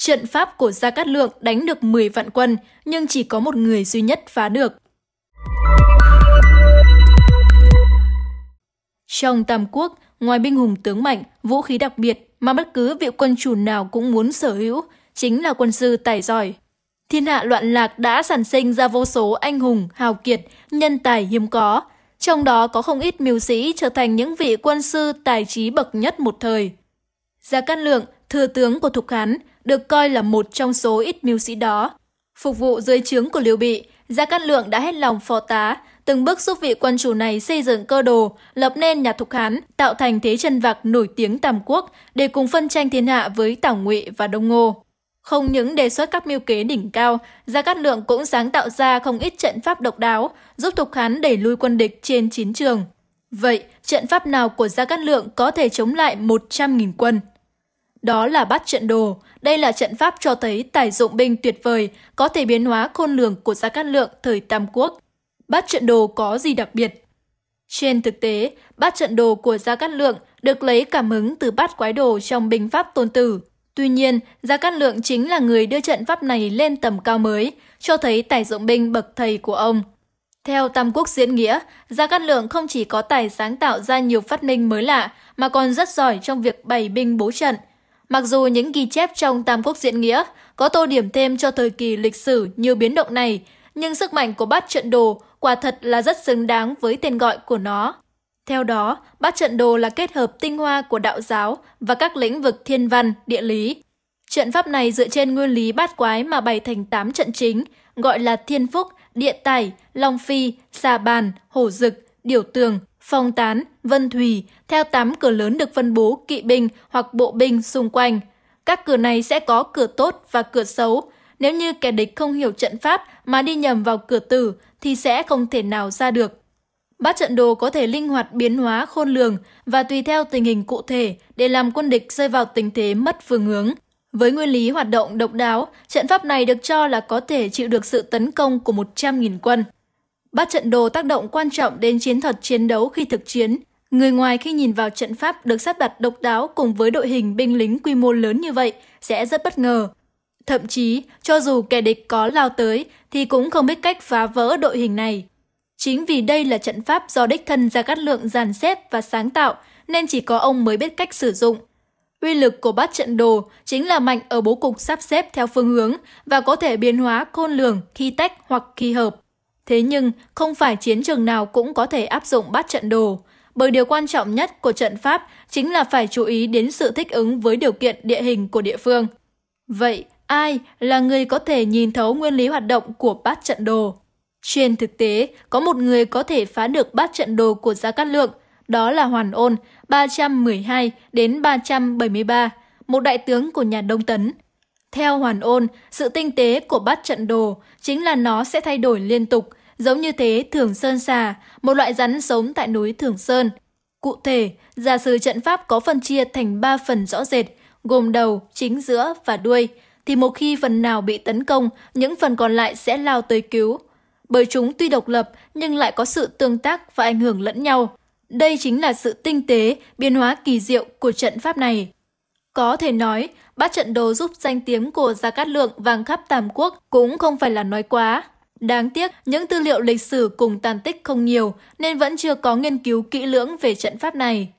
Trận pháp của Gia Cát Lượng đánh được 10 vạn quân, nhưng chỉ có một người duy nhất phá được. Trong Tam Quốc, ngoài binh hùng tướng mạnh, vũ khí đặc biệt mà bất cứ vị quân chủ nào cũng muốn sở hữu, chính là quân sư tài giỏi. Thiên hạ loạn lạc đã sản sinh ra vô số anh hùng, hào kiệt, nhân tài hiếm có. Trong đó có không ít mưu sĩ trở thành những vị quân sư tài trí bậc nhất một thời. Gia Cát Lượng, thừa tướng của Thục Hán, được coi là một trong số ít mưu sĩ đó. Phục vụ dưới trướng của Liêu Bị, Gia Cát Lượng đã hết lòng phó tá, từng bước giúp vị quân chủ này xây dựng cơ đồ, lập nên nhà Thục Hán, tạo thành thế chân vạc nổi tiếng Tam Quốc để cùng phân tranh thiên hạ với Tảo Ngụy và Đông Ngô. Không những đề xuất các mưu kế đỉnh cao, Gia Cát Lượng cũng sáng tạo ra không ít trận pháp độc đáo, giúp Thục Hán đẩy lui quân địch trên chiến trường. Vậy, trận pháp nào của Gia Cát Lượng có thể chống lại 100.000 quân? Đó là bắt trận đồ. Đây là trận pháp cho thấy tài dụng binh tuyệt vời, có thể biến hóa khôn lường của Gia Cát Lượng thời Tam Quốc. Bát trận đồ có gì đặc biệt? Trên thực tế, bát trận đồ của Gia Cát Lượng được lấy cảm hứng từ bát quái đồ trong binh pháp tôn tử. Tuy nhiên, Gia Cát Lượng chính là người đưa trận pháp này lên tầm cao mới, cho thấy tài dụng binh bậc thầy của ông. Theo Tam Quốc diễn nghĩa, Gia Cát Lượng không chỉ có tài sáng tạo ra nhiều phát minh mới lạ, mà còn rất giỏi trong việc bày binh bố trận. Mặc dù những ghi chép trong Tam Quốc diễn nghĩa có tô điểm thêm cho thời kỳ lịch sử nhiều biến động này, nhưng sức mạnh của bát trận đồ quả thật là rất xứng đáng với tên gọi của nó. Theo đó, bát trận đồ là kết hợp tinh hoa của đạo giáo và các lĩnh vực thiên văn, địa lý. Trận pháp này dựa trên nguyên lý bát quái mà bày thành 8 trận chính, gọi là thiên phúc, địa tài, long phi, xà bàn, hổ dực, điểu tường, phong tán, vân thủy theo 8 cửa lớn được phân bố kỵ binh hoặc bộ binh xung quanh. Các cửa này sẽ có cửa tốt và cửa xấu. Nếu như kẻ địch không hiểu trận pháp mà đi nhầm vào cửa tử thì sẽ không thể nào ra được. Bát trận đồ có thể linh hoạt biến hóa khôn lường và tùy theo tình hình cụ thể để làm quân địch rơi vào tình thế mất phương hướng. Với nguyên lý hoạt động độc đáo, trận pháp này được cho là có thể chịu được sự tấn công của 100.000 quân. Bát trận đồ tác động quan trọng đến chiến thuật chiến đấu khi thực chiến. Người ngoài khi nhìn vào trận pháp được sắp đặt độc đáo cùng với đội hình binh lính quy mô lớn như vậy sẽ rất bất ngờ. Thậm chí, cho dù kẻ địch có lao tới thì cũng không biết cách phá vỡ đội hình này. Chính vì đây là trận pháp do đích thân Gia Cát Lượng dàn xếp và sáng tạo, nên chỉ có ông mới biết cách sử dụng. Uy lực của bát trận đồ chính là mạnh ở bố cục sắp xếp theo phương hướng và có thể biến hóa khôn lường khi tách hoặc khi hợp. Thế nhưng, không phải chiến trường nào cũng có thể áp dụng bát trận đồ, bởi điều quan trọng nhất của trận pháp chính là phải chú ý đến sự thích ứng với điều kiện địa hình của địa phương. Vậy, ai là người có thể nhìn thấu nguyên lý hoạt động của bát trận đồ? Trên thực tế, có một người có thể phá được bát trận đồ của Gia Cát Lượng, đó là Hoàn Ôn, 312 đến 373, một đại tướng của nhà Đông Tấn. Theo Hoàn Ôn, sự tinh tế của bát trận đồ chính là nó sẽ thay đổi liên tục, giống như thế Thường Sơn xà, một loại rắn sống tại núi Thường Sơn. Cụ thể, giả sử trận pháp có phân chia thành 3 phần rõ rệt, gồm đầu, chính giữa và đuôi, thì một khi phần nào bị tấn công, những phần còn lại sẽ lao tới cứu bởi chúng tuy độc lập nhưng lại có sự tương tác và ảnh hưởng lẫn nhau. Đây chính là sự tinh tế, biến hóa kỳ diệu của trận pháp này. Có thể nói, bát trận đồ giúp danh tiếng của Gia Cát Lượng vàng khắp Tam Quốc cũng không phải là nói quá. Đáng tiếc, những tư liệu lịch sử cùng tàn tích không nhiều nên vẫn chưa có nghiên cứu kỹ lưỡng về trận pháp này.